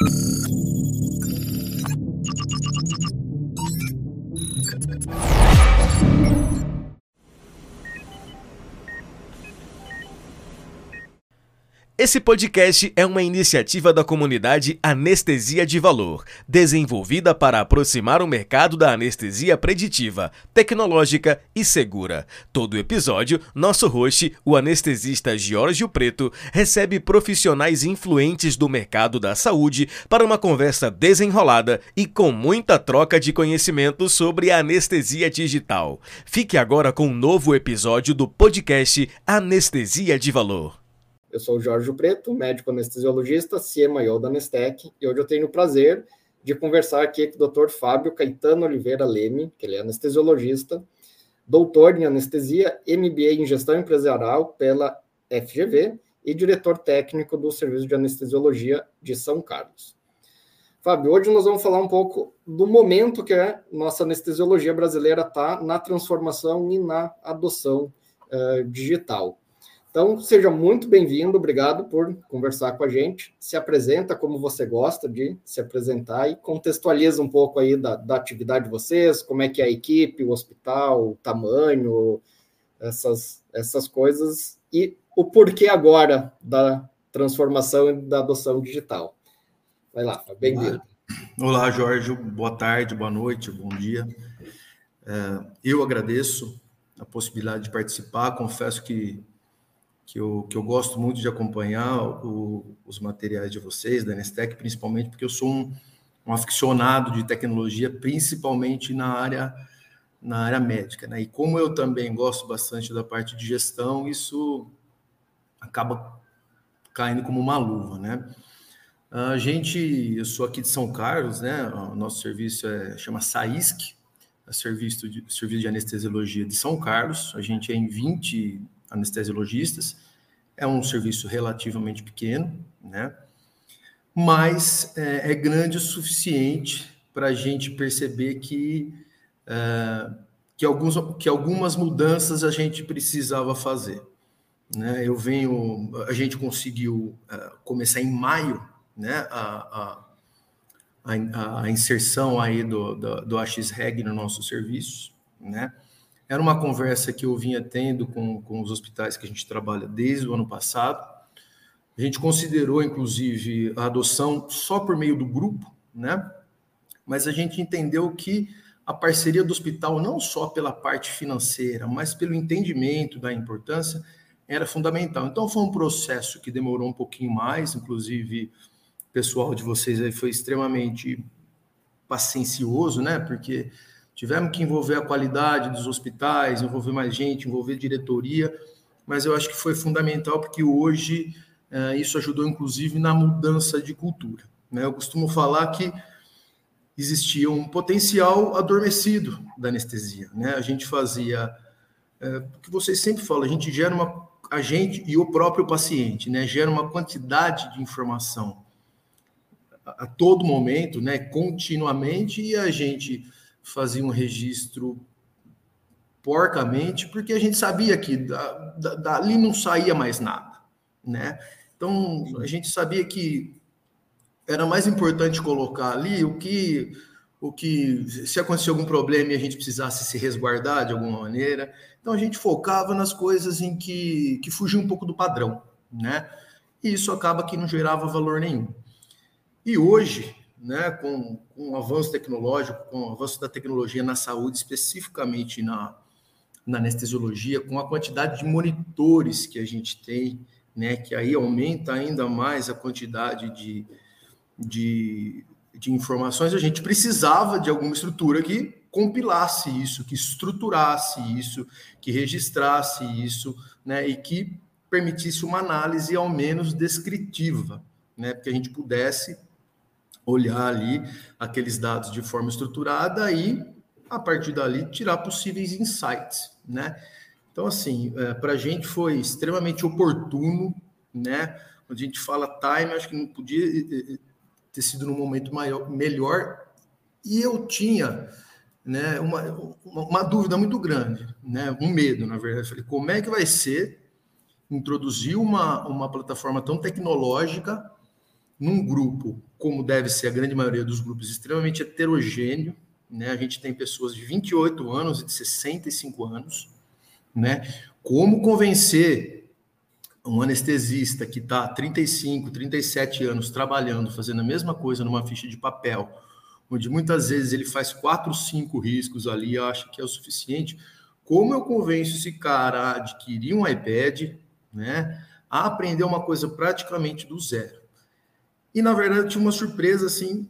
you Esse podcast é uma iniciativa da comunidade Anestesia de Valor, desenvolvida para aproximar o mercado da anestesia preditiva, tecnológica e segura. Todo episódio, nosso host, o anestesista Giorgio Preto, recebe profissionais influentes do mercado da saúde para uma conversa desenrolada e com muita troca de conhecimento sobre a anestesia digital. Fique agora com um novo episódio do podcast Anestesia de Valor. Eu sou o Jorge Preto, médico anestesiologista, CMIO da Anestec, e hoje eu tenho o prazer de conversar aqui com o Dr. Fábio Caetano Oliveira Leme, que ele é anestesiologista, doutor em anestesia, MBA em gestão empresarial pela FGV e diretor técnico do Serviço de Anestesiologia de São Carlos. Fábio, hoje nós vamos falar um pouco do momento que a nossa anestesiologia brasileira está na transformação e na adoção uh, digital. Então, seja muito bem-vindo, obrigado por conversar com a gente. Se apresenta como você gosta de se apresentar e contextualiza um pouco aí da, da atividade de vocês, como é que é a equipe, o hospital, o tamanho, essas, essas coisas e o porquê agora da transformação e da adoção digital. Vai lá, bem-vindo. Olá, Jorge, boa tarde, boa noite, bom dia. É, eu agradeço a possibilidade de participar, confesso que que eu, que eu gosto muito de acompanhar o, os materiais de vocês, da Nestec, principalmente porque eu sou um, um aficionado de tecnologia, principalmente na área na área médica, né? E como eu também gosto bastante da parte de gestão, isso acaba caindo como uma luva, né? A gente, eu sou aqui de São Carlos, né? O nosso serviço é chama SAISC, é serviço de, serviço de anestesiologia de São Carlos. A gente é em 20 anestesiologistas. É um serviço relativamente pequeno, né? Mas é, é grande o suficiente para a gente perceber que, é, que, alguns, que algumas mudanças a gente precisava fazer. Né? Eu venho, a gente conseguiu é, começar em maio, né? A, a, a, a inserção aí do, do, do AX-REG no nosso serviço, né? Era uma conversa que eu vinha tendo com, com os hospitais que a gente trabalha desde o ano passado. A gente considerou, inclusive, a adoção só por meio do grupo, né? Mas a gente entendeu que a parceria do hospital, não só pela parte financeira, mas pelo entendimento da importância, era fundamental. Então, foi um processo que demorou um pouquinho mais, inclusive, o pessoal de vocês aí foi extremamente paciencioso, né? Porque Tivemos que envolver a qualidade dos hospitais, envolver mais gente, envolver diretoria, mas eu acho que foi fundamental porque hoje é, isso ajudou, inclusive, na mudança de cultura. Né? Eu costumo falar que existia um potencial adormecido da anestesia. Né? A gente fazia, é, o que vocês sempre falam, a gente gera uma, a gente e o próprio paciente, né? gera uma quantidade de informação a, a todo momento, né? continuamente, e a gente fazia um registro porcamente, porque a gente sabia que da, da, dali não saía mais nada, né? Então, a gente sabia que era mais importante colocar ali o que, o que se acontecer algum problema e a gente precisasse se resguardar de alguma maneira. Então, a gente focava nas coisas em que, que fugiam um pouco do padrão, né? E isso acaba que não gerava valor nenhum. E hoje, né, com, com o avanço tecnológico, com o avanço da tecnologia na saúde, especificamente na, na anestesiologia, com a quantidade de monitores que a gente tem, né, que aí aumenta ainda mais a quantidade de, de, de informações, a gente precisava de alguma estrutura que compilasse isso, que estruturasse isso, que registrasse isso, né, e que permitisse uma análise ao menos descritiva, né, porque a gente pudesse olhar ali aqueles dados de forma estruturada e, a partir dali, tirar possíveis insights, né? Então, assim, é, para a gente foi extremamente oportuno, né? Quando a gente fala time, acho que não podia ter sido num momento maior, melhor. E eu tinha né, uma, uma dúvida muito grande, né? um medo, na verdade. Falei, como é que vai ser introduzir uma, uma plataforma tão tecnológica num grupo, como deve ser a grande maioria dos grupos, extremamente heterogêneo, né? A gente tem pessoas de 28 anos e de 65 anos, né? Como convencer um anestesista que está 35, 37 anos trabalhando, fazendo a mesma coisa numa ficha de papel, onde muitas vezes ele faz quatro, cinco riscos ali, acha que é o suficiente. Como eu convenço esse cara a adquirir um iPad, né, a aprender uma coisa praticamente do zero? E na verdade tinha uma surpresa assim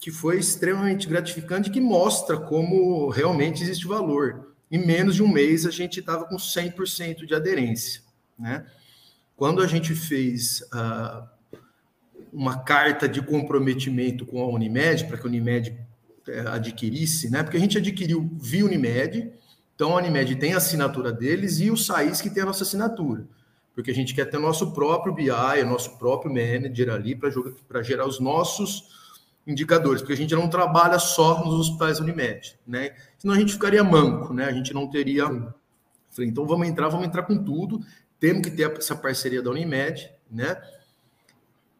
que foi extremamente gratificante, que mostra como realmente existe valor. Em menos de um mês a gente estava com 100% de aderência, né? Quando a gente fez uh, uma carta de comprometimento com a Unimed, para que a Unimed uh, adquirisse, né? Porque a gente adquiriu via Unimed, então a Unimed tem a assinatura deles e o SAIS que tem a nossa assinatura. Porque a gente quer ter nosso próprio BI, nosso próprio manager ali para gerar os nossos indicadores, porque a gente não trabalha só nos hospitais Unimed, né? Senão a gente ficaria manco, né? A gente não teria. Falei, então vamos entrar, vamos entrar com tudo temos que ter essa parceria da Unimed, né?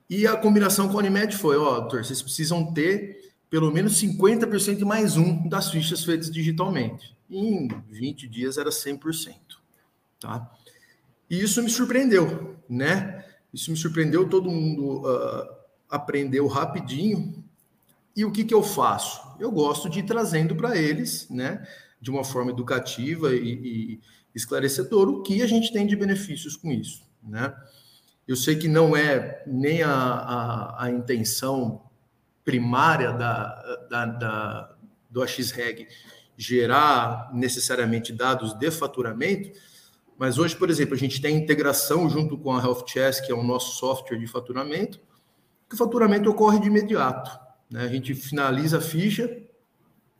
E a combinação com a Unimed foi, ó, doutor, vocês precisam ter pelo menos 50% mais um das fichas feitas digitalmente. E em 20 dias era 100%, tá? E isso me surpreendeu, né? Isso me surpreendeu, todo mundo uh, aprendeu rapidinho. E o que, que eu faço? Eu gosto de ir trazendo para eles, né? De uma forma educativa e, e esclarecedor o que a gente tem de benefícios com isso, né? Eu sei que não é nem a, a, a intenção primária da, da, da, do AXREG gerar necessariamente dados de faturamento, mas hoje, por exemplo, a gente tem integração junto com a Health Chess, que é o nosso software de faturamento, que o faturamento ocorre de imediato. Né? A gente finaliza a ficha,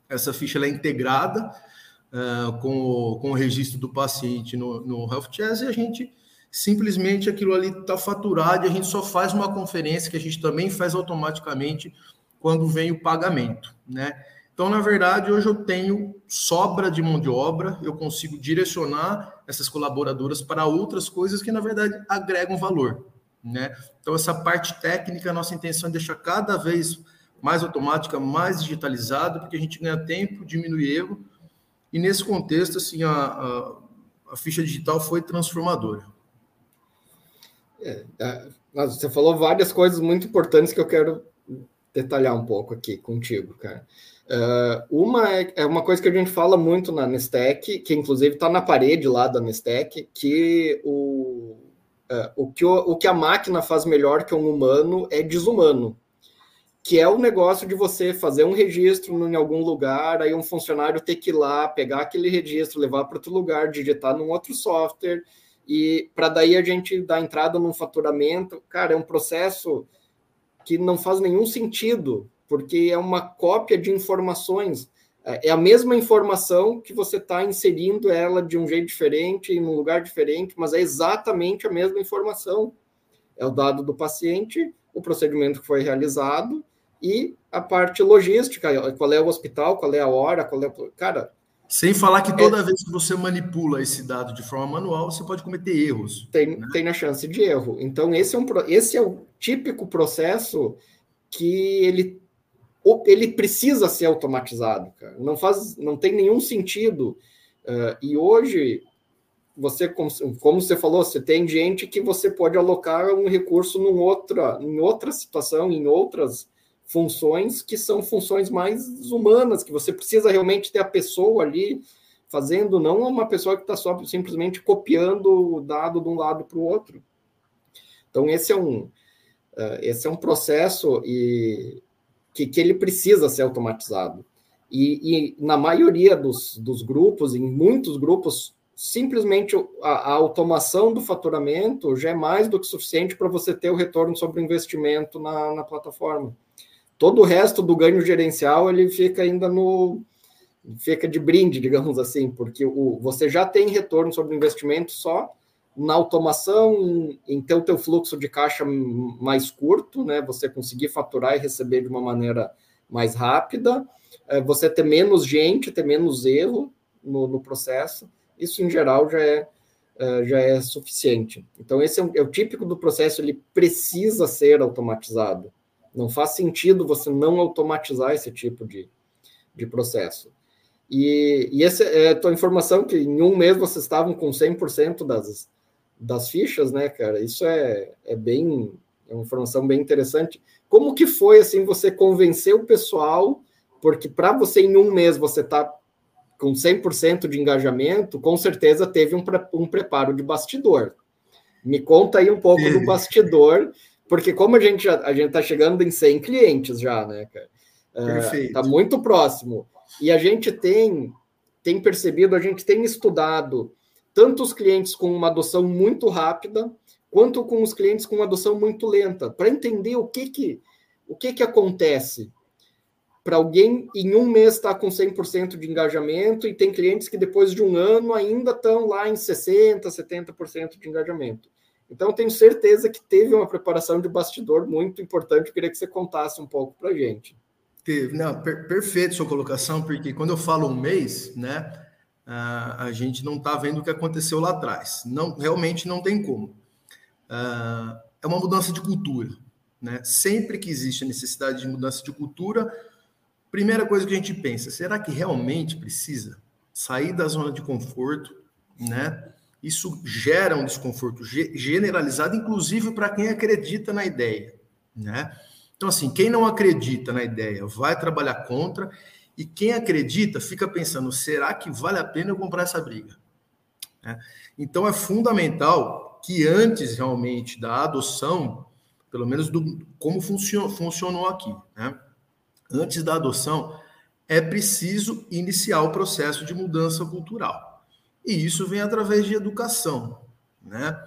essa ficha é integrada, uh, com, o, com o registro do paciente no, no Health Chess e a gente simplesmente aquilo ali está faturado e a gente só faz uma conferência que a gente também faz automaticamente quando vem o pagamento, né? Então, na verdade, hoje eu tenho sobra de mão de obra, eu consigo direcionar essas colaboradoras para outras coisas que, na verdade, agregam valor, né? Então, essa parte técnica, nossa intenção é deixar cada vez mais automática, mais digitalizada, porque a gente ganha tempo, diminui erro e nesse contexto, assim, a, a, a ficha digital foi transformadora. É, é, você falou várias coisas muito importantes que eu quero detalhar um pouco aqui contigo, cara. Uh, uma é, é, uma coisa que a gente fala muito na Nestec, que inclusive está na parede lá da Nestec, que o, uh, o, que o, o que a máquina faz melhor que um humano é desumano que é o negócio de você fazer um registro em algum lugar, aí um funcionário ter que ir lá, pegar aquele registro, levar para outro lugar, digitar num outro software, e para daí a gente dar entrada num faturamento. Cara, é um processo que não faz nenhum sentido, porque é uma cópia de informações. É, a mesma informação que você está inserindo ela de um jeito diferente, em um lugar diferente, mas é exatamente a mesma informação. É o dado do paciente, o procedimento que foi realizado e a parte logística, qual é o hospital, qual é a hora, qual é o... Cara... Sem falar que toda é, vez que você manipula esse dado de forma manual, você pode cometer erros. Tem, né? tem a chance de erro. Então, esse é, um, esse é o típico processo que ele, ele precisa ser automatizado. Cara. Não, faz, não tem nenhum sentido. Uh, e hoje, você, como, como você falou, você tem gente que você pode alocar um recurso num outra, em outra situação, em outras funções que são funções mais humanas, que você precisa realmente ter a pessoa ali fazendo, não uma pessoa que está só simplesmente copiando o dado de um lado para o outro. Então, esse é um, uh, esse é um processo e, que, que ele precisa ser automatizado. E, e, na maioria dos, dos grupos, em muitos grupos, simplesmente a, a, automação do faturamento já é mais do que suficiente para você ter o retorno sobre o investimento na, na plataforma. Todo o resto do ganho gerencial ele fica ainda no fica de brinde, digamos assim, porque o, você já tem retorno sobre o investimento só na automação, em, ter o teu fluxo de caixa mais curto, né? Você conseguir faturar e receber de uma maneira mais rápida, é, você ter menos gente, ter menos erro no, no processo. Isso em geral já é uh, já é suficiente. Então, esse é, é, o típico do processo, ele precisa ser automatizado. Não faz sentido você não automatizar esse tipo de, de processo. E, e essa é a tua informação que em um mês vocês estavam com 100% das, das fichas, né, cara? Isso é, é bem é uma informação bem interessante. Como que foi assim você convencer o pessoal? Porque para você em um mês você tá com 100% de engajamento, com certeza teve um, um preparo de bastidor. Me conta aí um pouco do bastidor, porque como a gente já, a gente está chegando em 100 clientes já, né, cara? Ah, Perfeito. Está muito próximo. E a gente tem, tem percebido, a gente tem estudado tanto os clientes com uma adoção muito rápida, quanto com os clientes com uma adoção muito lenta, para entender o que que, o que, que acontece para alguém em um mês estar tá com 100% de engajamento e tem clientes que depois de um ano ainda estão lá em 60%, 70% de engajamento. Então, tenho certeza que teve uma preparação de bastidor muito importante. Eu queria que você contasse um pouco para a gente. Teve, não, per perfeito sua colocação, porque quando eu falo um mês, né, a, a gente não está vendo o que aconteceu lá atrás. Não, realmente não tem como. Uh, é uma mudança de cultura. Né? Sempre que existe a necessidade de mudança de cultura, Primeira coisa que a gente pensa, será que realmente precisa sair da zona de conforto, né? Isso gera um desconforto generalizado, inclusive para quem acredita na ideia, né? Então, assim, quem não acredita na ideia vai trabalhar contra, e quem acredita fica pensando: será que vale a pena eu comprar essa briga? Né? Então, é fundamental que antes realmente da adoção, pelo menos do como funcionou, funcionou aqui, né? antes da adoção, é preciso iniciar o processo de mudança cultural. E isso vem através de educação, né?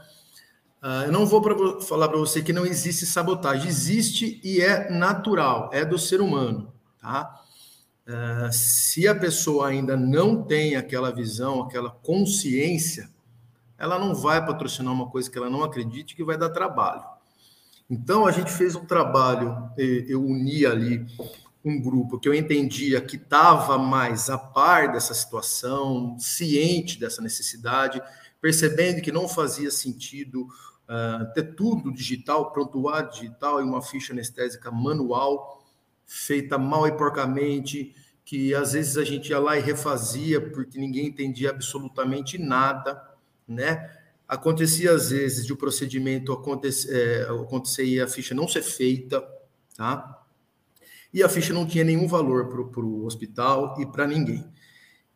Uh, eu não vou pra, falar para você que não existe sabotagem, existe e é natural, é do ser humano, tá? Uh, se a pessoa ainda não tem aquela visão, aquela consciência, ela não vai patrocinar uma coisa que ela não acredite que vai dar trabalho. Então a gente fez um trabalho, eu uni ali um grupo que eu entendia que estava mais a par dessa situação, ciente dessa necessidade, percebendo que não fazia sentido uh, ter tudo digital, prontuário digital e uma ficha anestésica manual, feita mal e porcamente, que às vezes a gente ia lá e refazia porque ninguém entendia absolutamente nada, né? Acontecia às vezes de o procedimento acontecer, é, acontecer e a ficha não ser feita, tá? E a ficha não tinha nenhum valor para o hospital e para ninguém.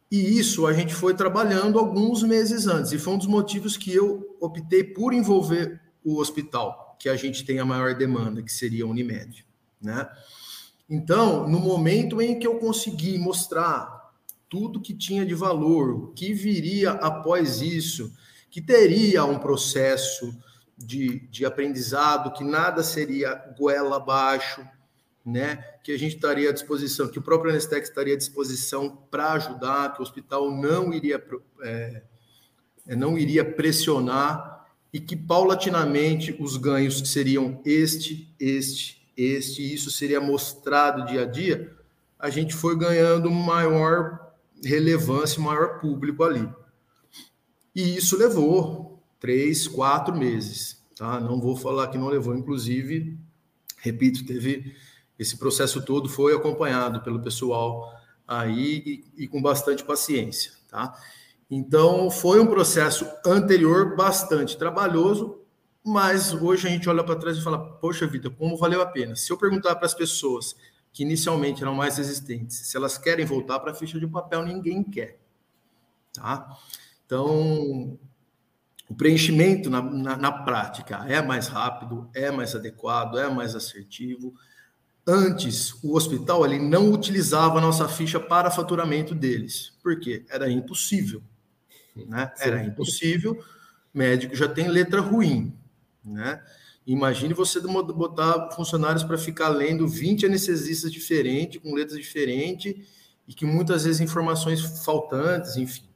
E isso a gente foi trabalhando alguns meses antes, e foi um dos motivos que eu optei por envolver o hospital, que a gente tem a maior demanda, que seria a Unimed. Né? Então, no momento em que eu consegui mostrar tudo que tinha de valor, o que viria após isso, que teria um processo de, de aprendizado, que nada seria goela abaixo, né, que a gente estaria à disposição, que o próprio Anestec estaria à disposição para ajudar, que o hospital não iria, é, é, não iria pressionar e que paulatinamente os ganhos seriam este, este, este, e isso seria mostrado dia a dia, a gente foi ganhando maior relevância, maior público ali. E isso levou três, quatro meses, tá? Não vou falar que não levou, inclusive, repito, teve esse processo todo foi acompanhado pelo pessoal aí e, e com bastante paciência, tá? Então, foi um processo anterior bastante trabalhoso, mas hoje a gente olha para trás e fala: poxa vida, como valeu a pena? Se eu perguntar para as pessoas que inicialmente eram mais resistentes, se elas querem voltar para a ficha de papel, ninguém quer. Tá? Então, o preenchimento na, na, na, prática é mais rápido, é mais adequado, é mais assertivo, Antes, o hospital ele não utilizava a nossa ficha para faturamento deles. Por quê? Era impossível. Né? Era impossível. Médico já tem letra ruim. Né? Imagine você botar funcionários para ficar lendo 20 anestesistas diferentes, com letras diferentes, e que muitas vezes informações faltantes, enfim.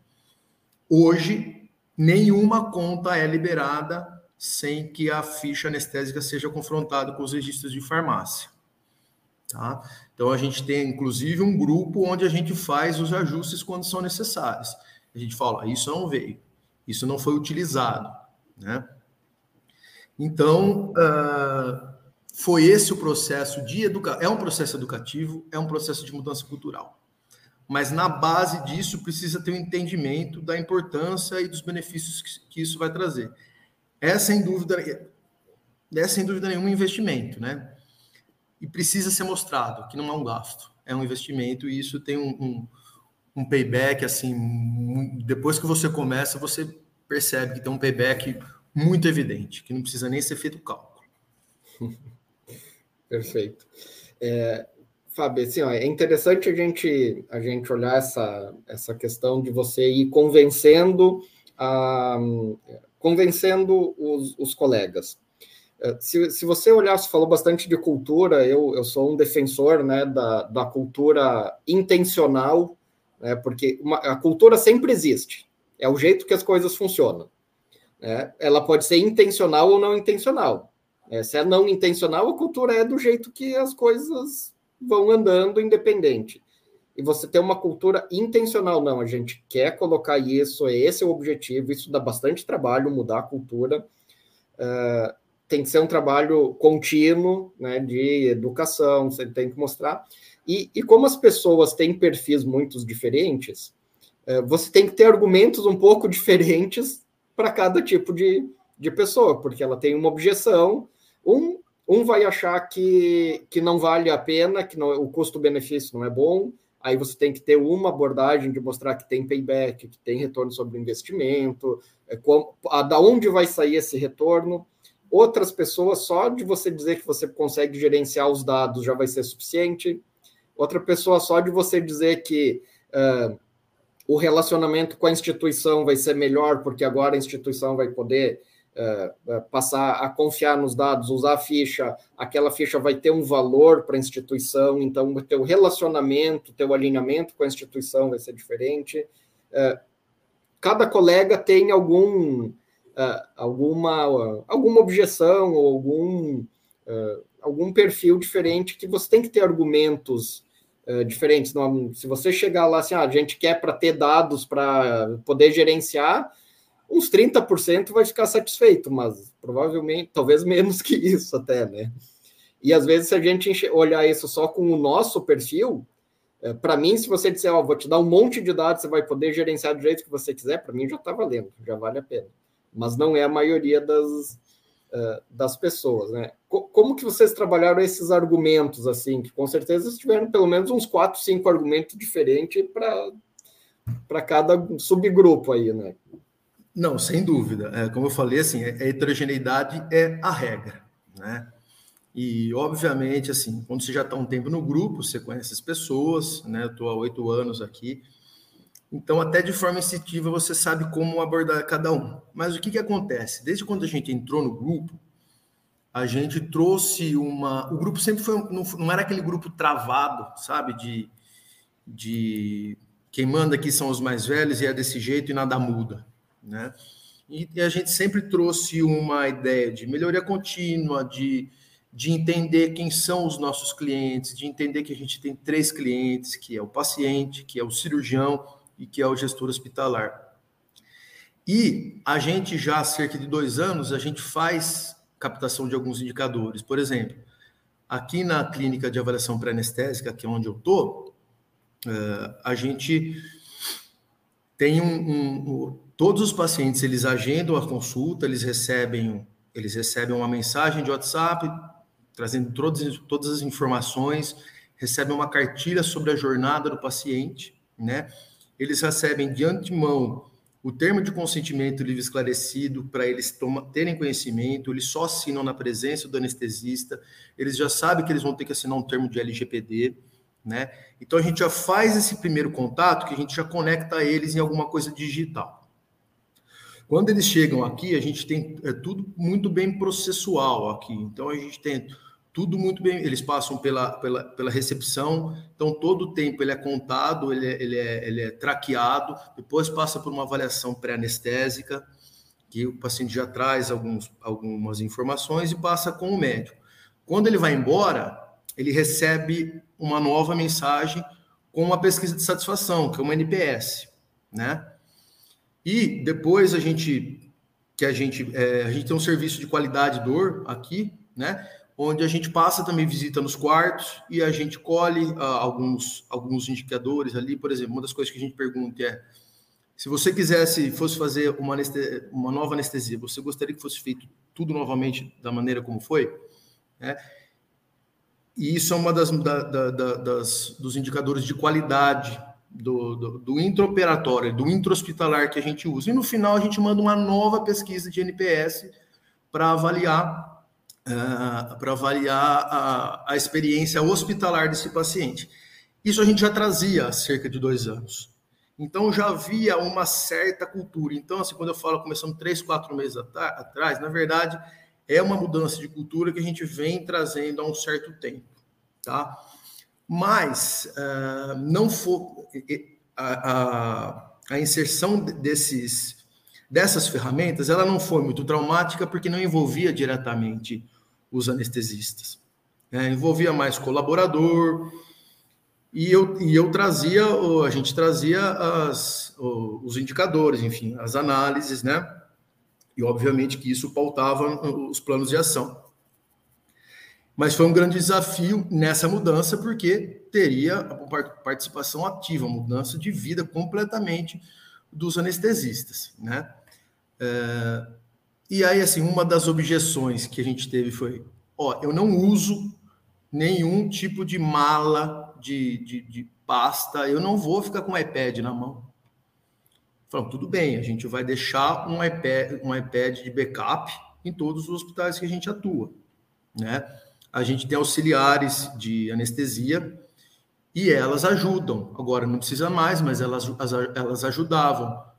Hoje, nenhuma conta é liberada sem que a ficha anestésica seja confrontada com os registros de farmácia. Tá? Então a gente tem inclusive um grupo onde a gente faz os ajustes quando são necessários. A gente fala, isso não veio, Isso não foi utilizado, né? Então, uh, foi esse o processo de educação. É um processo educativo, é um processo de mudança cultural. Mas na base disso precisa ter um entendimento da importância e dos benefícios que, que isso vai trazer. É sem dúvida, é sem dúvida nenhuma um investimento, né? E precisa ser mostrado que não é um gasto, é um investimento e isso tem um, um, um payback assim. Depois que você começa, você percebe que tem um payback muito evidente, que não precisa nem ser feito cálculo. Perfeito. É, Fábio, assim, ó, é interessante a gente, a gente olhar essa, essa questão de você ir convencendo, a, convencendo os, os colegas. É, se, se você olhar, você falou bastante de cultura, eu, eu sou um defensor né, da, da cultura intencional, né, porque uma, a cultura sempre existe, é o jeito que as coisas funcionam. Né? Ela pode ser intencional ou não intencional. É, se é não intencional, a cultura é do jeito que as coisas vão andando independente. E você tem uma cultura intencional, não, a gente quer colocar isso, esse é o objetivo, isso dá bastante trabalho, mudar a cultura. Uh, tem que ser um trabalho contínuo, né, de educação, você tem que mostrar. E, e como as pessoas têm perfis muito diferentes, uh, você tem que ter argumentos um pouco diferentes para cada tipo de, de pessoa, porque ela tem uma objeção, um, um vai achar que, que não vale a pena, que não, o custo-benefício não é bom, aí você tem que ter uma abordagem de mostrar que tem payback, que tem retorno sobre investimento, é, como, a, da onde vai sair esse retorno. Outras pessoas, só de você dizer que você consegue gerenciar os dados já vai ser suficiente. Outra pessoa, só de você dizer que uh, o relacionamento com a instituição vai ser melhor, porque agora a instituição vai poder uh, passar a confiar nos dados, usar a ficha, aquela ficha vai ter um valor para a instituição, então o teu relacionamento, teu alinhamento com a instituição vai ser diferente. Uh, cada colega tem algum, uh, alguma, alguma objeção ou algum, algum perfil diferente que você tem que ter argumentos diferentes. Não, se você chegar lá assim, ah, a gente quer para ter dados para poder gerenciar, uns 30% vai ficar satisfeito, mas provavelmente, talvez menos que isso até, né? E às vezes, se a gente olhar isso só com o nosso perfil, é, para mim, se você disser, ó, vou te dar um monte de dados, você vai poder gerenciar do jeito que você quiser, para mim já está valendo, já vale a pena. Mas não é a maioria das, uh, das pessoas, né? como que vocês trabalharam esses argumentos, assim, que com certeza tiveram pelo menos uns quatro, cinco argumentos diferentes para cada subgrupo aí, né? Não, sem dúvida. É, como eu falei, assim, a heterogeneidade é a regra, né? E, obviamente, assim, quando você já está um tempo no grupo, você conhece as pessoas, né? Eu estou há oito anos aqui, então, até de forma instintiva, você sabe como abordar cada um. Mas o que, que acontece? Desde quando a gente entrou no grupo, a gente trouxe uma. O grupo sempre foi. Não, era aquele grupo travado, sabe? De, de quem manda aqui são os mais velhos e é desse jeito e nada muda né? E, e a gente sempre trouxe uma ideia de melhoria contínua, de, de entender quem são os nossos clientes, de entender que a gente tem três clientes, que é o paciente, que é o cirurgião e que é o gestor hospitalar. E a gente já há cerca de dois anos, a gente faz captação de alguns indicadores. Por exemplo, aqui na clínica de avaliação pré-anestésica, que é onde eu estou, uh, a gente tem um, um, Todos os pacientes eles agendam a consulta, eles recebem eles recebem uma mensagem de WhatsApp trazendo todas, todas as informações, recebem uma cartilha sobre a jornada do paciente, né? Eles recebem de antemão o termo de consentimento livre esclarecido para eles terem conhecimento, eles só assinam na presença do anestesista, eles já sabem que eles vão ter que assinar um termo de LGPD, né? Então a gente já faz esse primeiro contato que a gente já conecta eles em alguma coisa digital. Quando eles chegam aqui, a gente tem é, tudo muito bem processual aqui. Então, a gente tem tudo muito bem. Eles passam pela, pela, pela recepção, então todo o tempo ele é contado, ele é, ele é, ele é traqueado, depois passa por uma avaliação pré-anestésica, que o paciente já traz alguns, algumas informações e passa com o médico. Quando ele vai embora, ele recebe uma nova mensagem com uma pesquisa de satisfação, que é uma NPS, né? E depois a gente que a gente é, a gente tem um serviço de qualidade dor aqui, né? Onde a gente passa também visita nos quartos e a gente colhe uh, alguns alguns indicadores ali, por exemplo, uma das coisas que a gente pergunta é se você quisesse fosse fazer uma, uma nova anestesia, você gostaria que fosse feito tudo novamente da maneira como foi? Né? E isso é uma das, da, da, das dos indicadores de qualidade do, do, do intraoperatório, do intra-hospitalar que a gente usa. E no final a gente manda uma nova pesquisa de NPS para avaliar, uh, para avaliar a, a experiência hospitalar desse paciente. Isso a gente já trazia há cerca de dois anos. Então já havia uma certa cultura. Então, assim, quando eu falo começando três, quatro meses atrás, na verdade, é uma mudança de cultura que a gente vem trazendo há um certo tempo, tá? Mas uh, não for a, a, a, inserção desses dessas ferramentas, ela não foi muito traumática porque não envolvia diretamente os anestesistas. Né? Envolvia mais colaborador, e eu, e eu trazia, a gente trazia as, os indicadores, enfim, as análises, né? E obviamente que isso pautava os planos de ação. Mas foi um grande desafio nessa mudança, porque teria a participação ativa, mudança de vida completamente dos anestesistas, né? É, e aí, assim, uma das objeções que a gente teve foi: ó, eu não uso nenhum tipo de mala de, de, de pasta, eu não vou ficar com o iPad na mão. Falamos, tudo bem, a gente vai deixar um iPad, um iPad de backup em todos os hospitais que a gente atua, né? A gente tem auxiliares de anestesia e elas ajudam. Agora não precisa mais, mas elas, elas ajudavam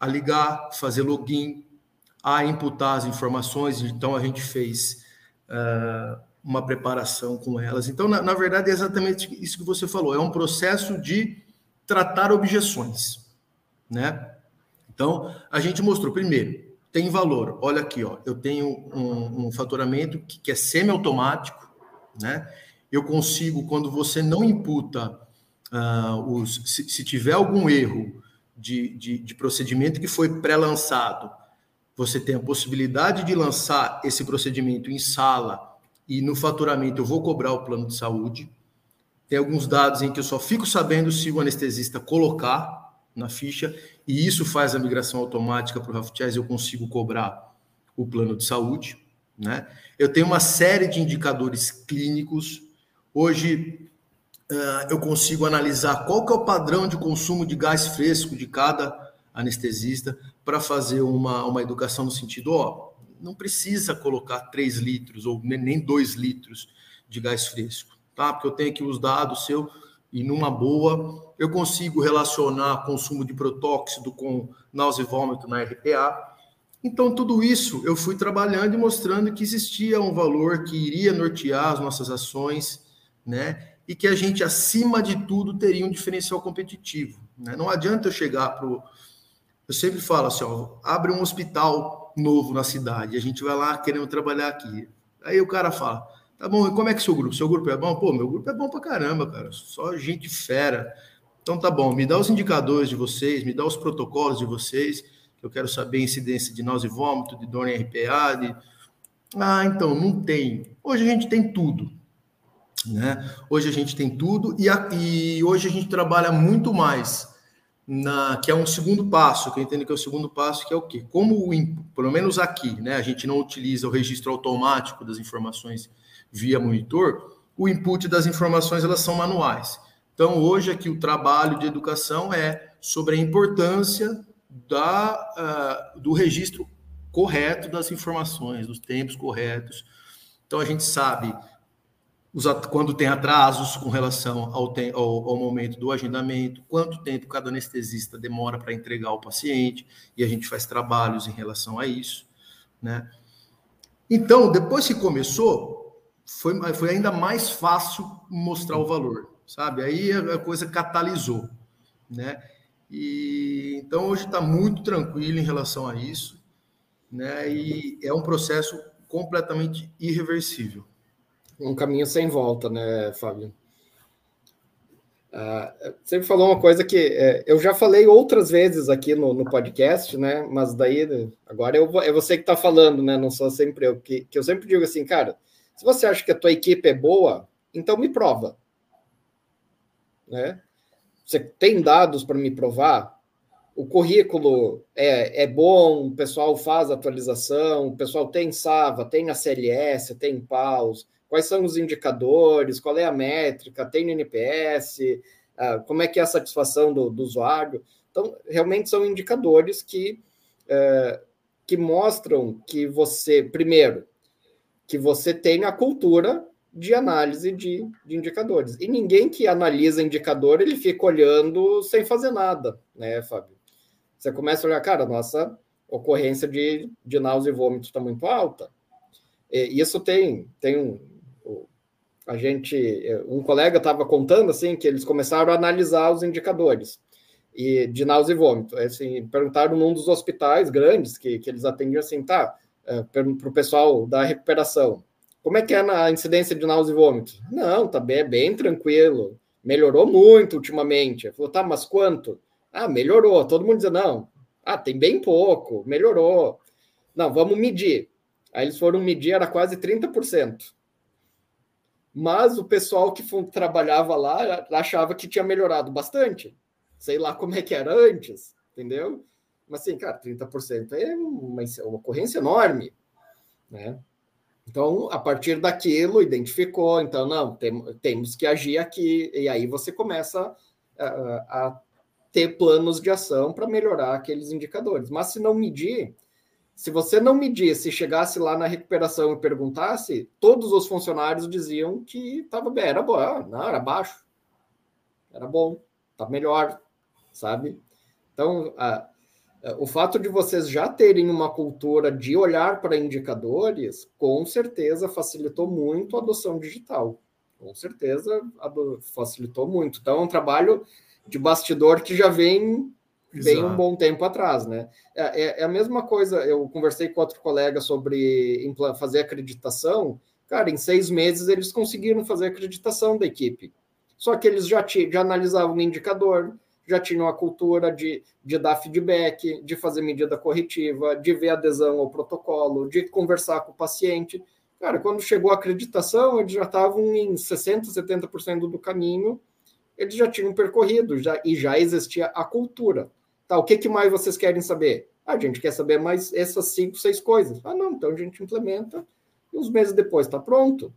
a ligar, fazer login, a imputar as informações. Então a gente fez uh, uma preparação com elas. Então, na, na, verdade, é exatamente isso que você falou. É um processo de tratar objeções, né? Então, a gente mostrou primeiro tem valor. Olha aqui, ó, eu tenho um, um faturamento que, que é semi-automático, né? Eu consigo quando você não imputa uh, os, se, se, tiver algum erro de, de, de procedimento que foi pré-lançado, você tem a possibilidade de lançar esse procedimento em sala e no faturamento eu vou cobrar o plano de saúde. Tem alguns dados em que eu só fico sabendo se o anestesista colocar na ficha, e isso faz a migração automática para o Rafchaz, eu consigo cobrar o plano de saúde. Né? Eu tenho uma série de indicadores clínicos. Hoje eu consigo analisar qual que é o padrão de consumo de gás fresco de cada anestesista para fazer uma, uma educação no sentido, ó, não precisa colocar 3 litros ou nem 2 litros de gás fresco, tá? Porque eu tenho aqui os dados seu e numa boa eu consigo relacionar consumo de protóxido com náusea e vômito na RPA. Então, tudo isso eu fui trabalhando e mostrando que existia um valor que iria nortear as nossas ações, né? E que a gente, acima de tudo, teria um diferencial competitivo. Né? Não adianta eu chegar para o. Eu sempre falo assim: ó, abre um hospital novo na cidade, a gente vai lá querendo trabalhar aqui. Aí o cara fala: tá bom, e como é que é seu grupo? Seu grupo é bom? Pô, meu grupo é bom pra caramba, cara, só gente fera. Então tá bom, me dá os indicadores de vocês, me dá os protocolos de vocês, que eu quero saber a incidência de náusea e vômito, de dor em RPA, de... Ah, então, não tem. Hoje a gente tem tudo. Né? Hoje a gente tem tudo e, a, e hoje a gente trabalha muito mais na, que é um segundo passo, que eu entendo que é o segundo passo, que é o quê? Como, o, pelo menos aqui, né, a gente não utiliza o registro automático das informações via monitor, o input das informações elas são manuais. Então, hoje aqui o trabalho de educação é sobre a importância da, uh, do registro correto das informações, dos tempos corretos. Então, a gente sabe quando tem atrasos com relação ao, ao, ao, momento do agendamento, quanto tempo cada anestesista demora para entregar o paciente, e a gente faz trabalhos em relação a isso, né? Então, depois que começou, foi, foi ainda mais fácil mostrar o valor, sabe? Aí a coisa catalisou, né? E então hoje está muito tranquilo em relação a isso, né? E é um processo completamente irreversível um caminho sem volta, né, Fábio? Uh, você falou uma coisa que é, eu já falei outras vezes aqui no, no, podcast, né? Mas daí agora eu, é você que está falando, né? Não sou sempre eu que, que eu sempre digo assim, cara. Se você acha que a tua equipe é boa, então me prova, né? Você tem dados para me provar? O currículo é, é bom, o pessoal faz atualização, o pessoal tem Sava, tem a CLS, tem PAUS, quais são os indicadores, qual é a métrica, tem NPS, uh, como é que é a satisfação do, do usuário. Então, realmente são indicadores que, uh, que mostram que você, primeiro, que você tem a cultura de análise de, de, indicadores. E ninguém que analisa indicador, ele fica olhando sem fazer nada, né, Fábio? Você começa a olhar, cara, nossa ocorrência de, de náusea e vômito está muito alta. E isso tem, tem um, a gente, um colega estava contando assim que eles começaram a analisar os indicadores e de náusea e vômito. Assim, perguntaram num dos hospitais grandes que, que eles atendiam assim, tá, é, para o pessoal da recuperação, como é que é na incidência de náusea e vômito? Não, tá bem, bem tranquilo, melhorou muito ultimamente. Falou, tá, mas quanto? Ah, melhorou. Todo mundo dizia, não, ah, tem bem pouco, melhorou. Não, vamos medir. Aí eles foram medir, era quase 30% mas o pessoal que trabalhava lá achava que tinha melhorado bastante. Sei lá como é que era antes, entendeu? Mas assim, cara, 30% é uma, uma ocorrência enorme, né? Então, a partir daquilo, identificou, então, não, tem, temos que agir aqui, e aí você começa a, a ter planos de ação para melhorar aqueles indicadores. Mas se não medir, se você não medisse, chegasse lá na recuperação e perguntasse, todos os funcionários diziam que estava bem, era bom, ah, não, era baixo, era bom, tá melhor, sabe? Então, a, o fato de vocês já terem uma cultura de olhar para indicadores, com certeza facilitou muito a adoção digital. Com certeza facilitou muito. Então, é um trabalho de bastidor que já vem Exato. bem um bom tempo atrás, né? É, é, é, a mesma coisa. Eu conversei com outro colega sobre fazer acreditação. Cara, em seis meses eles conseguiram fazer acreditação da equipe. Só que eles já, já analisavam o indicador, já tinham a cultura de, de dar feedback, de fazer medida corretiva, de ver adesão ao protocolo, de conversar com o paciente. Cara, quando chegou a acreditação, eles já estavam em 60%, 70% do caminho, eles já tinham percorrido já, e já existia a cultura. Tá, o que, que mais vocês querem saber? Ah, a gente quer saber mais essas cinco, seis coisas. Ah, não, então a gente implementa e uns meses depois está pronto.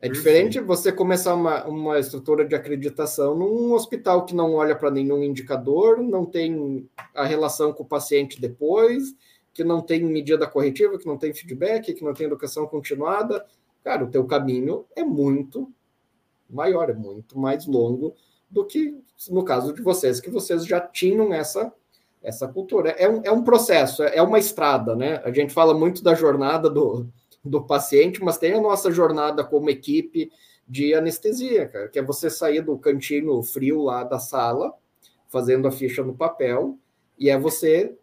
É diferente você começar uma, uma estrutura de acreditação num hospital que não olha para nenhum indicador, não tem a relação com o paciente depois, que não tem medida corretiva, que não tem feedback, que não tem educação continuada. Cara, o teu caminho é muito maior, é muito mais longo do que no caso de vocês, que vocês já tinham essa, essa cultura. É um, é um processo, é uma estrada, né? A gente fala muito da jornada do, do paciente, mas tem a nossa jornada como equipe de anestesia, cara, que é você sair do cantinho frio lá da sala, fazendo a ficha no papel, e é você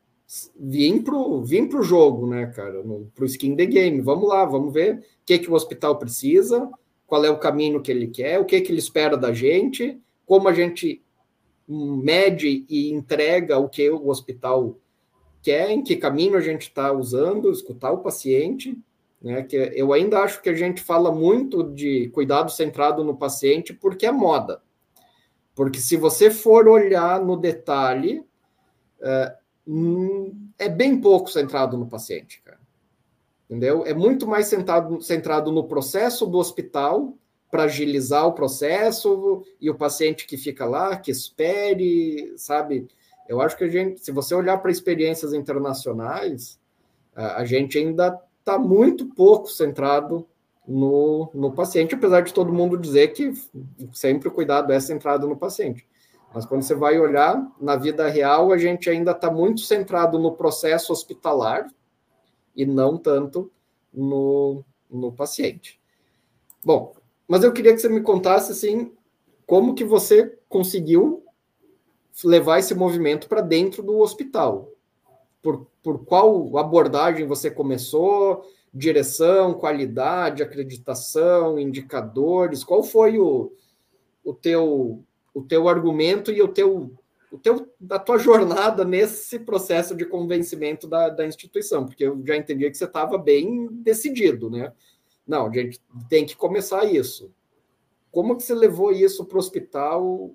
vir pro, vir pro jogo, né, cara, pro skin the game. Vamos lá, vamos ver o que, que o hospital precisa, qual é o caminho que ele quer, o que, que ele espera da gente, como a gente mede e entrega o que o hospital quer, em que caminho a gente está usando, escutar o paciente, né? Que eu ainda acho que a gente fala muito de cuidado centrado no paciente porque é moda. Porque se você for olhar no detalhe, é, hum, é bem pouco centrado no paciente, cara. Entendeu? É muito mais centrado, centrado no processo do hospital para agilizar o processo e o paciente que fica lá, que espere, sabe? Eu acho que a gente, se você olhar para experiências internacionais, a gente ainda está muito pouco centrado no, no paciente, apesar de todo mundo dizer que sempre o cuidado é centrado no paciente. Mas quando você vai olhar na vida real, a gente ainda está muito centrado no processo hospitalar e não tanto no, no paciente. Bom, mas eu queria que você me contasse assim, como que você conseguiu levar esse movimento para dentro do hospital? Por, por qual abordagem você começou? Direção, qualidade, acreditação, indicadores? Qual foi o, o teu, o teu argumento e o teu, o teu, da tua jornada nesse processo de convencimento da, da instituição, porque eu já entendi que você estava bem decidido, né? Não, a gente tem que começar isso. Como que você levou isso para o hospital?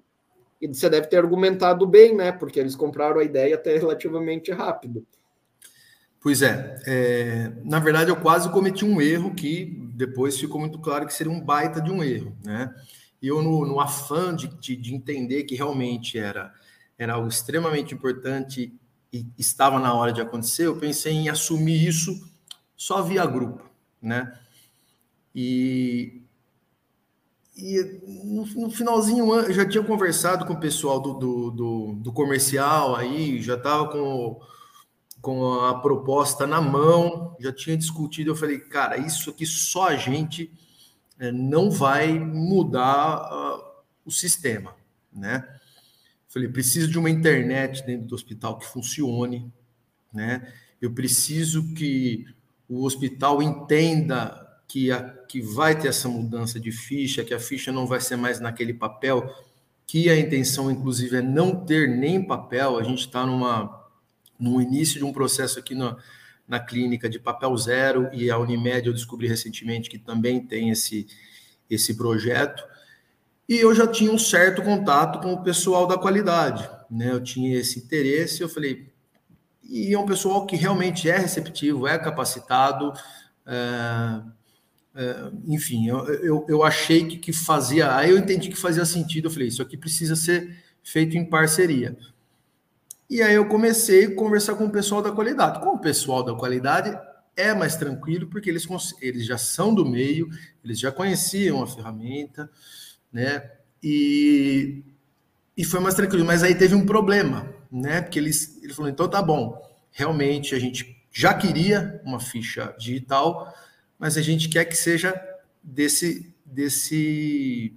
E você deve ter argumentado bem, né? Porque eles compraram a ideia até relativamente rápido. Pois é, é, na verdade eu quase cometi um erro que depois ficou muito claro que seria um baita de um erro, né? E eu, no, no afã de, de, de, entender que realmente era, era algo extremamente importante e estava na hora de acontecer, eu pensei em assumir isso só via grupo, né? E, e no, no, finalzinho eu já tinha conversado com o pessoal do, do, do, do comercial aí, já estava com, com a proposta na mão, já tinha discutido. Eu falei, cara, isso aqui só a gente é, não vai mudar uh, o sistema, né? Falei, preciso de uma internet dentro do hospital que funcione, né? Eu preciso que o hospital entenda que, a, que vai ter essa mudança de ficha, que a ficha não vai ser mais naquele papel, que a intenção, inclusive, é não ter nem papel. A gente está no início de um processo aqui na, na clínica de papel zero e a Unimed eu descobri recentemente que também tem esse, esse projeto. E eu já tinha um certo contato com o pessoal da qualidade, né? Eu tinha esse interesse, eu falei, e é um pessoal que realmente é receptivo, é capacitado, é, é, enfim, eu, eu, eu, achei que, que fazia. Aí eu entendi que fazia sentido. Eu falei, isso aqui precisa ser feito em parceria. E aí eu comecei a conversar com o pessoal da qualidade. Com o pessoal da qualidade é mais tranquilo, porque eles, eles já são do meio, eles já conheciam a ferramenta, né? E, e foi mais tranquilo. Mas aí teve um problema, né? Porque eles, ele falou: então tá bom, realmente a gente já queria uma ficha digital mas a gente quer que seja desse desse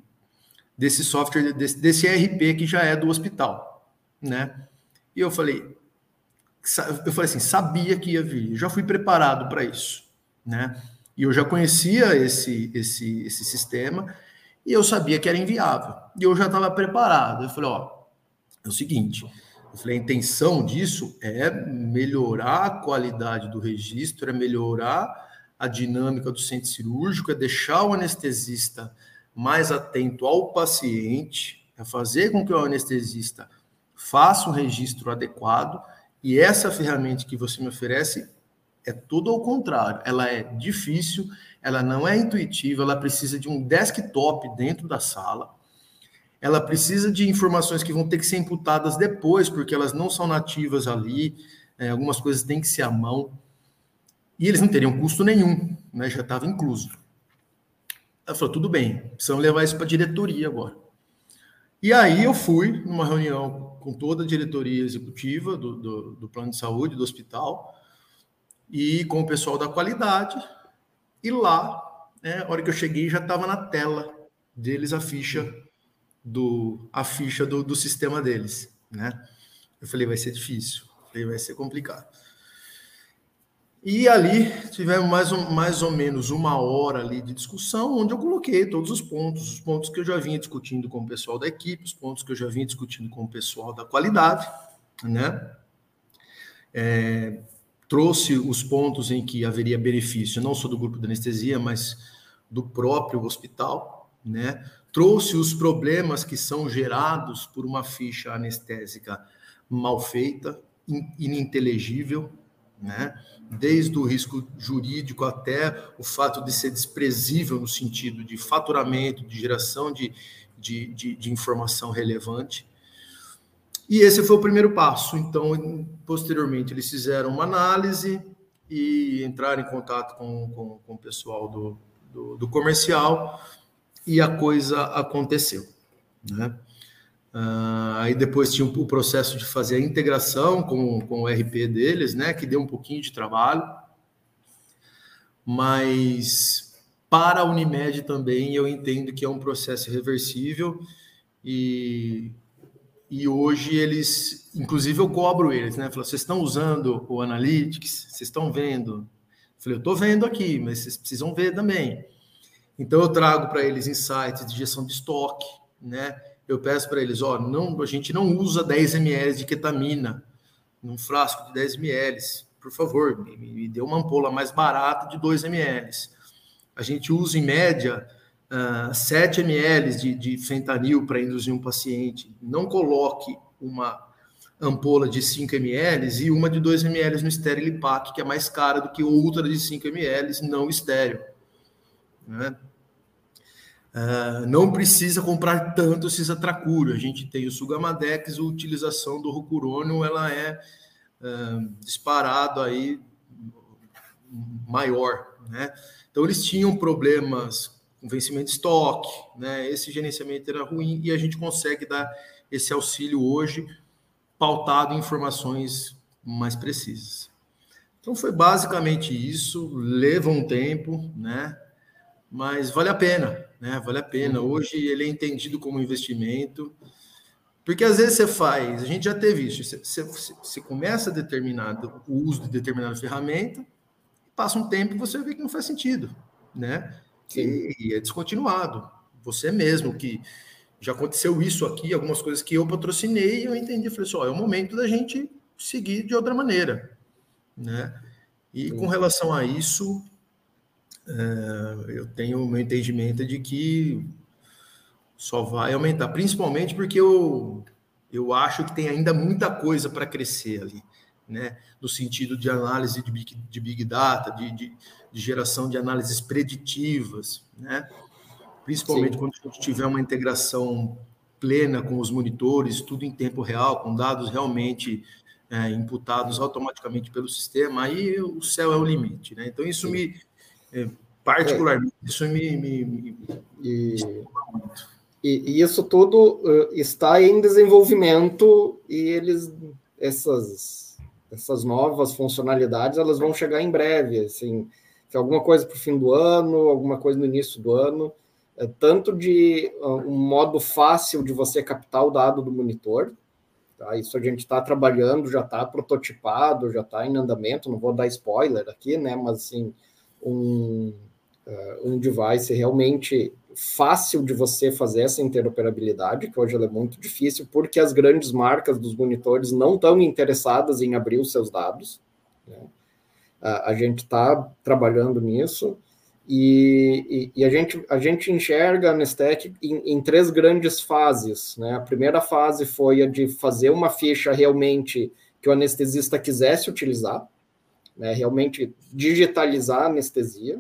desse software, desse, desse ERP que já é do hospital, né? E eu falei, eu falei assim, sabia que ia vir, já fui preparado para isso, né? E eu já conhecia esse esse esse sistema e eu sabia que era inviável. E eu já estava preparado. Eu falei, ó, é o seguinte, eu falei, a intenção disso é melhorar a qualidade do registro, é melhorar a dinâmica do centro cirúrgico, é deixar o anestesista mais atento ao paciente, é fazer com que o anestesista faça um registro adequado, e essa ferramenta que você me oferece é tudo ao contrário. Ela é difícil, ela não é intuitiva, ela precisa de um desktop dentro da sala, ela precisa de informações que vão ter que ser imputadas depois, porque elas não são nativas ali, é, algumas coisas têm que ser à mão. E eles não teriam custo nenhum, né? já estava incluso. Ela falou: tudo bem, precisamos levar isso para a diretoria agora. E aí eu fui numa reunião com toda a diretoria executiva do, do, do plano de saúde do hospital e com o pessoal da qualidade. E lá, né, a hora que eu cheguei, já estava na tela deles a ficha do a ficha do, do sistema deles, né? Eu falei, vai ser difícil, falei, vai ser complicado. E ali tivemos mais, um, mais ou menos uma hora ali de discussão, onde eu coloquei todos os pontos, os pontos que eu já vinha discutindo com o pessoal da equipe, os pontos que eu já vinha discutindo com o pessoal da qualidade, né? É, trouxe os pontos em que haveria benefício, não só do grupo de anestesia, mas do próprio hospital, né? Trouxe os problemas que são gerados por uma ficha anestésica mal feita, ininteligível, né? Desde o risco jurídico até o fato de ser desprezível no sentido de faturamento, de geração de, de, de, de informação relevante. E esse foi o primeiro passo. Então, posteriormente, eles fizeram uma análise e entraram em contato com, com, com o pessoal do, do, do comercial e a coisa aconteceu. Né? Uh, aí depois tinha o processo de fazer a integração com, com o RP deles, né? Que deu um pouquinho de trabalho. Mas para a Unimed também eu entendo que é um processo reversível e, e hoje eles, inclusive eu cobro eles, né? Falo, vocês estão usando o Analytics? Vocês estão vendo? Falei, eu estou vendo aqui, mas vocês precisam ver também. Então eu trago para eles insights de gestão de estoque, né? Eu peço para eles, ó, não, a gente não usa 10 ml de ketamina num frasco de 10 ml. Por favor, me, me dê uma ampola mais barata de 2 ml. A gente usa, em média, uh, ah, 7 ml de, de fentanil para induzir um paciente. Não coloque uma ampola de 5 ml e uma de 2 ml no Sterilipac, que é mais cara do que outra de 5 ml não estéreo. Né? Uh, não precisa comprar tanto cisatracuro. A gente tem o Sugamadex, a utilização do Rocurônio, ela é uh, disparado aí maior, né? Então eles tinham problemas com vencimento de estoque, né? Esse gerenciamento era ruim e a gente consegue dar esse auxílio hoje pautado em informações mais precisas. Então foi basicamente isso, leva um tempo, né? Mas vale a pena, né? Vale a pena. Uhum. Hoje ele é entendido como investimento, porque às vezes você faz, a gente já teve isso, você, você, você começa a determinado o uso de determinada ferramenta, passa um tempo e você vê que não faz sentido, né? E, e é descontinuado. Você mesmo que já aconteceu isso aqui, algumas coisas que eu patrocinei, eu entendi, falei assim, ó, é o momento da gente seguir de outra maneira, né? E com relação a isso, é, eu tenho o meu entendimento de que só vai aumentar, principalmente porque eu, eu acho que tem ainda muita coisa para crescer ali, né? No sentido de análise de big, de big data, de, de, de geração de análises preditivas, né? principalmente Sim. quando a gente tiver uma integração plena com os monitores, tudo em tempo real, com dados realmente é, imputados automaticamente pelo sistema, aí o céu é o limite. Né? Então, isso Sim. me, particularmente, é. isso me. me, me e, e, e, isso tudo uh, está em desenvolvimento e eles, essas, essas novas funcionalidades, elas vão chegar em breve. Assim, alguma coisa para o fim do ano, alguma coisa no início do ano é, tanto de uh, um modo fácil de você captar o dado do monitor, tá? isso a gente está trabalhando, já está prototipado, já está em andamento, não vou dar spoiler aqui, né, mas assim, um, uh, um device realmente fácil de você fazer essa interoperabilidade, que hoje é muito difícil, porque as grandes marcas dos monitores não estão interessadas em abrir os seus dados. Né? Uh, a gente está trabalhando nisso, e, e, e, a, gente, a gente enxerga a Nestec em, em, três grandes fases. Né? A primeira fase foi a de fazer uma ficha realmente que o anestesista quisesse utilizar, né? realmente digitalizar a anestesia.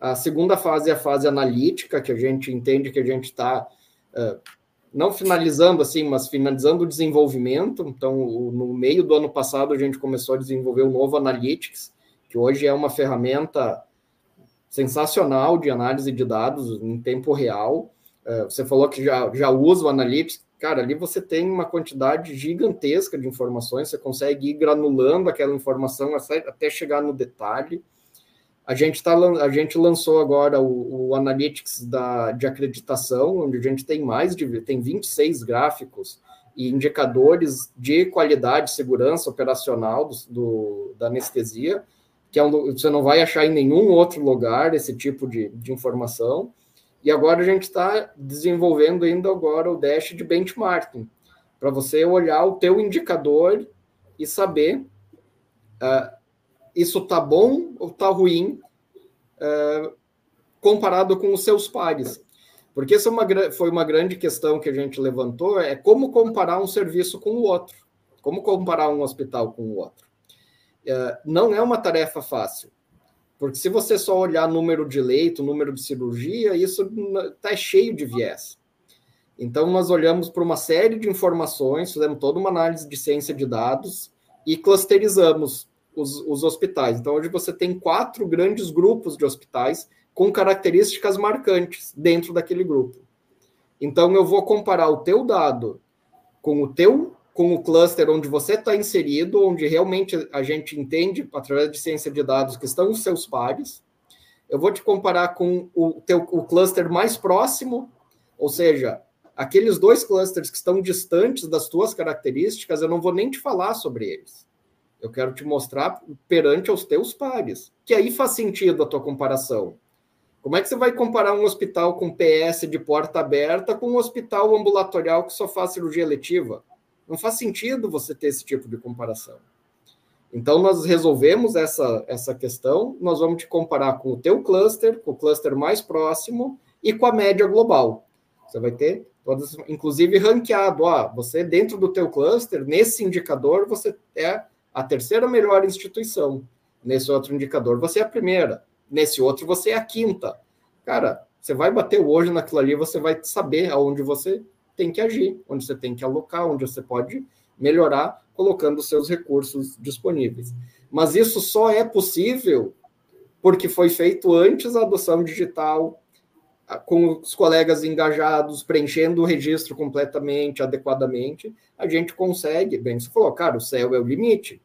A segunda fase é a fase analítica, que a gente entende que a gente está, uh, não finalizando assim, mas finalizando o desenvolvimento. Então, o, no meio do ano passado, a gente começou a desenvolver o novo Analytics, que hoje é uma ferramenta sensacional de análise de dados em tempo real. Uh, você falou que já, já usa o Analytics. Cara, ali você tem uma quantidade gigantesca de informações, você consegue ir granulando aquela informação até chegar no detalhe. A gente, tá, a gente lançou agora o, o Analytics da, de acreditação, onde a gente tem mais de tem 26 gráficos e indicadores de qualidade segurança operacional do, do da anestesia que é um, você não vai achar em nenhum outro lugar esse tipo de, de informação. E agora a gente está desenvolvendo ainda agora o dash de benchmarking, para você olhar o teu indicador e saber uh, isso está bom ou está ruim uh, comparado com os seus pares. Porque essa é uma, foi uma grande questão que a gente levantou, é como comparar um serviço com o outro. Como comparar um hospital com o outro. É, não é uma tarefa fácil. Porque se você só olhar número de leito, número de cirurgia, isso está cheio de viés. Então, nós olhamos para uma série de informações, fizemos toda uma análise de ciência de dados e clusterizamos os, os hospitais. Então, hoje você tem quatro grandes grupos de hospitais com características marcantes dentro daquele grupo. Então, eu vou comparar o teu dado com o teu com o cluster onde você está inserido, onde realmente a gente entende, através de ciência de dados, que estão os seus pares. Eu vou te comparar com o, teu, o cluster mais próximo, ou seja, aqueles dois clusters que estão distantes das tuas características, eu não vou nem te falar sobre eles. Eu quero te mostrar perante aos teus pares, que aí faz sentido a tua comparação. Como é que você vai comparar um hospital com PS de porta aberta com um hospital ambulatorial que só faz cirurgia eletiva? Não faz sentido você ter esse tipo de comparação. Então, nós resolvemos essa, essa questão, nós vamos te comparar com o teu cluster, com o cluster mais próximo e com a média global. Você vai ter todas, inclusive ranqueado, ó, você dentro do teu cluster, nesse indicador, você é a terceira melhor instituição. Nesse outro indicador, você é a primeira. Nesse outro, você é a quinta. Cara, você vai bater o olho naquilo ali, você vai saber aonde você tem que agir, onde você tem que alocar, onde você pode melhorar, colocando os seus recursos disponíveis. Mas isso só é possível porque foi feito antes a adoção digital, com os colegas engajados, preenchendo o registro completamente, adequadamente, a gente consegue. Bem, você falou, cara, o céu é o limite.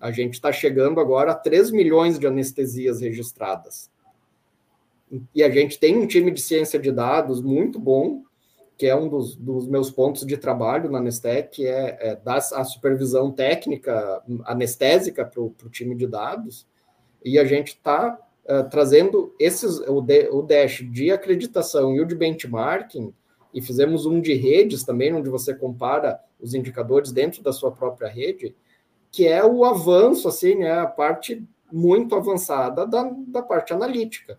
A gente está chegando agora a 3 milhões de anestesias registradas. E a gente tem um time de ciência de dados muito bom, que é um dos, dos meus pontos de trabalho na Anestec, é, é dar a supervisão técnica anestésica para o time de dados. E a gente está uh, eh, trazendo esses, o, de, o Dash de acreditação e o de benchmarking, e fizemos um de redes também, onde você compara os indicadores dentro da sua própria rede, que é o avanço, assim, né, a parte muito avançada da, da parte analítica.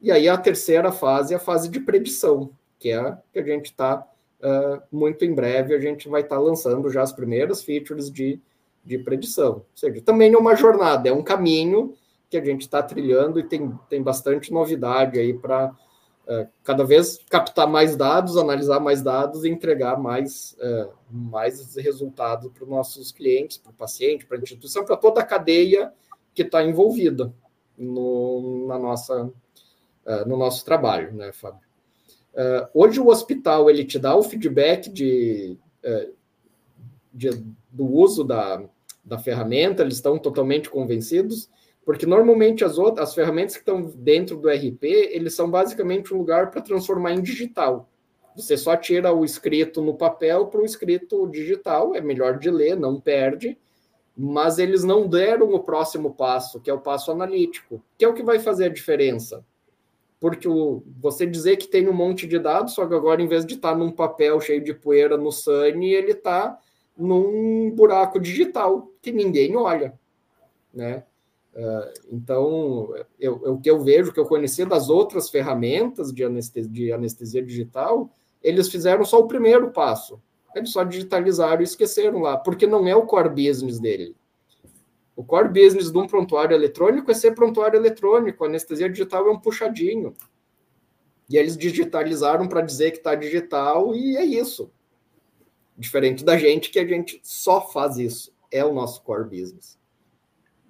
E aí a terceira fase é a fase de predição, que é que a gente está uh, muito em breve, a gente vai estar tá lançando já as primeiras features de, de predição. Ou seja, também é uma jornada, é um caminho que a gente está trilhando e tem, tem bastante novidade aí para uh, cada vez captar mais dados, analisar mais dados e entregar mais, uh, mais resultados para os nossos clientes, para o paciente, para a instituição, para toda a cadeia que está envolvida no, na nossa, uh, no nosso trabalho, né, Fábio? Uh, hoje o hospital ele te dá o feedback de, uh, de do uso da, da ferramenta, eles estão totalmente convencidos, porque normalmente as outras as ferramentas que estão dentro do RP, eles são basicamente um lugar para transformar em digital. Você só tira o escrito no papel para o escrito digital, é melhor de ler, não perde, mas eles não deram o próximo passo, que é o passo analítico, que é o que vai fazer a diferença porque o, você dizer que tem um monte de dados, só que agora, em vez de estar tá num papel cheio de poeira no Sunny, ele está num buraco digital que ninguém olha, né? Uh, então, eu, o que eu vejo, que eu conheci das outras ferramentas de anestesia, de anestesia digital, eles fizeram só o primeiro passo. Eles só digitalizaram e esqueceram lá, porque não é o core business dele. O core business de um prontuário eletrônico é ser prontuário eletrônico. A anestesia digital é um puxadinho. E eles digitalizaram para dizer que está digital e é isso. Diferente da gente, que a gente só faz isso. É o nosso core business.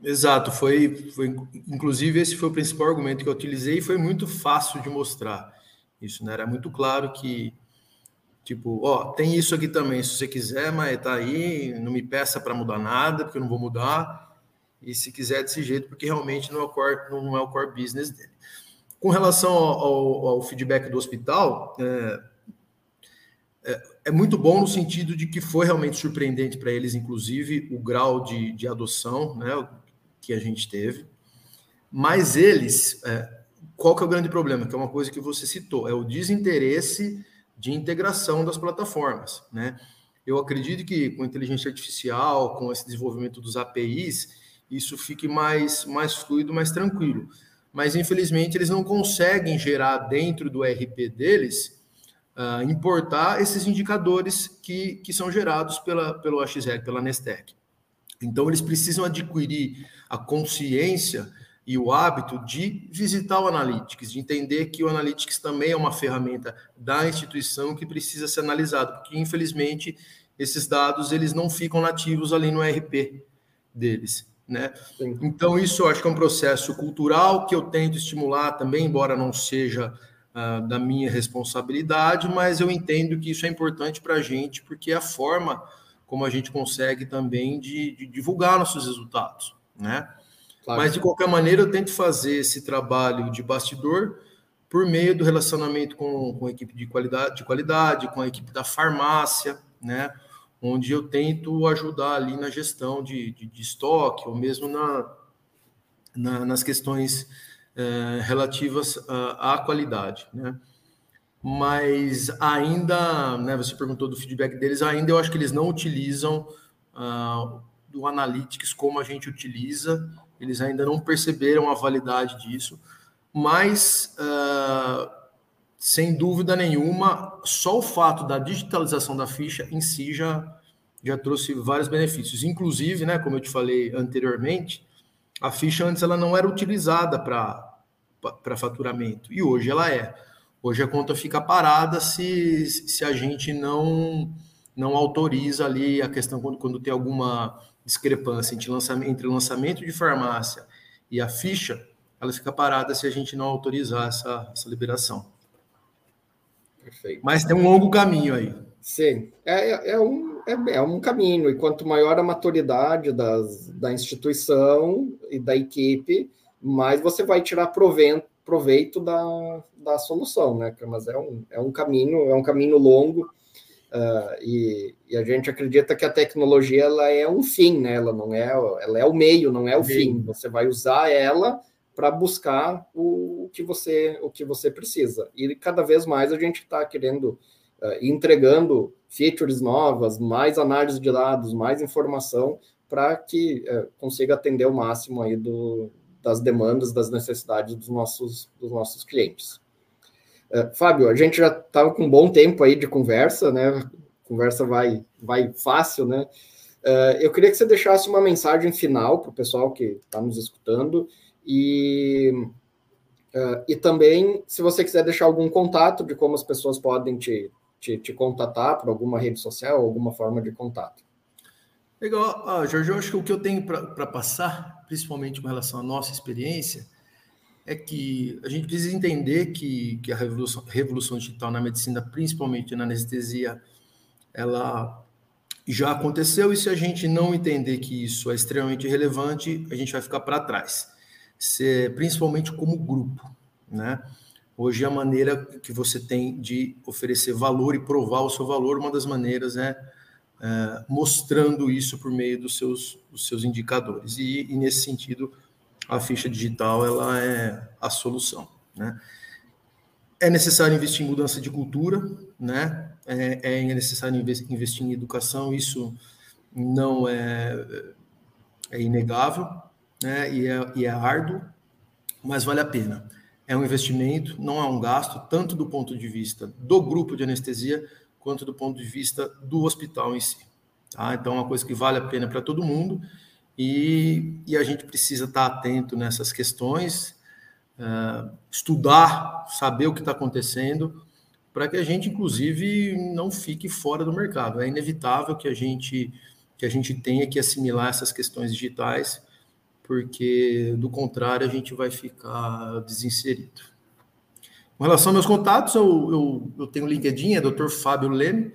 Exato, foi, foi inclusive esse foi o principal argumento que eu utilizei e foi muito fácil de mostrar isso, né? Era muito claro que tipo, ó, tem isso aqui também, se você quiser, mas tá aí, não me peça para mudar nada, porque eu não vou mudar e se quiser desse jeito, porque realmente não é o core, não é o core business dele. Com relação ao, ao feedback do hospital, é, é, é, muito bom no sentido de que foi realmente surpreendente para eles, inclusive, o grau de, de adoção né, que a gente teve. Mas eles, é, qual que é o grande problema? Que é uma coisa que você citou, é o desinteresse de integração das plataformas. Né? Eu acredito que com inteligência artificial, com esse desenvolvimento dos APIs, isso fique mais, mais fluido, mais tranquilo. Mas, infelizmente, eles não conseguem gerar dentro do RP deles, uh, importar esses indicadores que, que são gerados pela, pelo AXL, pela Nestec. Então, eles precisam adquirir a consciência e o hábito de visitar o Analytics, de entender que o Analytics também é uma ferramenta da instituição que precisa ser analisado, porque, infelizmente, esses dados eles não ficam nativos ali no RP deles. Né? Então, isso eu acho que é um processo cultural que eu tento estimular também, embora não seja uh, da minha responsabilidade, mas eu entendo que isso é importante para a gente, porque é a forma como a gente consegue também de, de divulgar nossos resultados. Né? Claro. Mas, de qualquer maneira, eu tento fazer esse trabalho de bastidor por meio do relacionamento com, com a equipe de qualidade, de qualidade, com a equipe da farmácia, né? Onde eu tento ajudar ali na gestão de, de, de estoque, ou mesmo na, na, nas questões é, relativas à, à qualidade, né? Mas ainda, né, você perguntou do feedback deles, ainda eu acho que eles não utilizam uh, do Analytics como a gente utiliza, eles ainda não perceberam a validade disso, mas uh, sem dúvida nenhuma, só o fato da digitalização da ficha em si já, já trouxe vários benefícios. Inclusive, né, como eu te falei anteriormente, a ficha antes ela não era utilizada para faturamento, e hoje ela é. Hoje a conta fica parada se, se a gente não, não autoriza ali a questão quando, quando tem alguma discrepância entre lançamento, entre lançamento de farmácia e a ficha, ela fica parada se a gente não autorizar essa, essa liberação. Perfeito. Mas tem um longo caminho aí. Sim, é, é, é um, é, é, um caminho, e quanto maior a maturidade das, da instituição e da equipe, mais você vai tirar proveito, proveito da, da solução, né? Mas é um, é um caminho, é um caminho longo, uh, e, e, a gente acredita que a tecnologia ela é um fim, né? Ela não é, ela é o meio, não é o Sim. fim. Você vai usar ela para buscar o, o, que você o que você precisa. E cada vez mais a gente está querendo uh, entregando features novas, mais análise de dados, mais informação para que uh, consiga atender o máximo aí do, das demandas, das necessidades dos nossos dos nossos clientes. Uh, Fábio, a gente já estava com um bom tempo aí de conversa, né? Conversa vai vai fácil, né? eu queria que você deixasse uma mensagem final para o pessoal que está nos escutando e, uh, e também, se você quiser deixar algum contato de como as pessoas podem te, te, te contatar por alguma rede social, alguma forma de contato. Legal. Ah, Jorge, eu acho que o que eu tenho para passar, principalmente com relação à nossa experiência, é que a gente precisa entender que, que a revolução, revolução digital na medicina, principalmente na anestesia, ela já aconteceu e se a gente não entender que isso é extremamente relevante, a gente vai ficar para trás principalmente como grupo, né? Hoje a maneira que você tem de oferecer valor e provar o seu valor, uma das maneiras é, é mostrando isso por meio dos seus, dos seus indicadores. E, e, nesse sentido, a ficha digital ela é a solução, né? É necessário investir em mudança de cultura, né? É, é necessário investir em educação, isso não é, é inegável, né? E é, e é árduo, mas vale a pena. É um investimento, não é um gasto, tanto do ponto de vista do grupo de anestesia, quanto do ponto de vista do hospital em si. Tá? Então, é uma coisa que vale a pena para todo mundo e, e, a gente precisa estar atento nessas questões, uh, estudar, saber o que está acontecendo, para que a gente, inclusive, não fique fora do mercado. É inevitável que a gente, que a gente tenha que assimilar essas questões digitais porque do contrário a gente vai ficar desinserido. Com relação aos meus contatos, eu, eu, eu tenho LinkedIn, é Dr. Fábio Leme,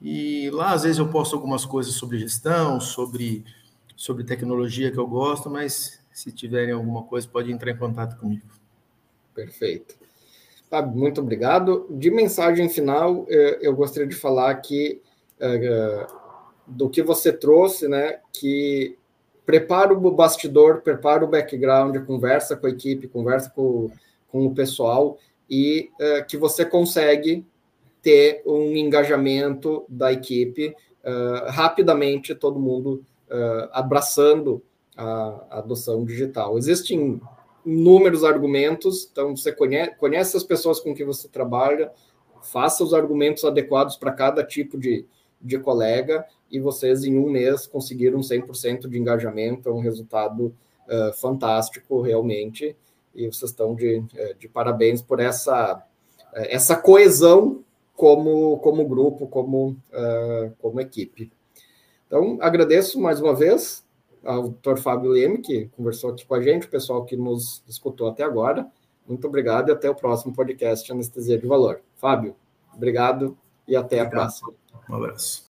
e lá às vezes eu posto algumas coisas sobre gestão, sobre, sobre tecnologia que eu gosto, mas se tiverem alguma coisa, pode entrar em contato comigo. Perfeito. Fábio, muito obrigado. De mensagem final, eh, eu gostaria de falar aqui uh, do que você trouxe, né? Que prepara o bastidor, prepara o background, conversa com a equipe, conversa com, com o pessoal e uh, que você consegue ter um engajamento da equipe uh, rapidamente, todo mundo uh, abraçando a, a, adoção digital. Existem inúmeros argumentos, então você conhece, conhece as pessoas com que você trabalha, faça os argumentos adequados para cada tipo de, de colega e vocês em um mês conseguiram 100% de engajamento, é um resultado uh, fantástico realmente, e vocês estão de, eh, de parabéns por essa, eh, essa coesão como, como grupo, como, uh, como equipe. Então, agradeço mais uma vez ao Dr. Fábio Leme, que conversou aqui com a gente, o pessoal que nos escutou até agora. Muito obrigado e até o próximo podcast Anestesia de Valor. Fábio, obrigado e até obrigado. a próxima. Um abraço.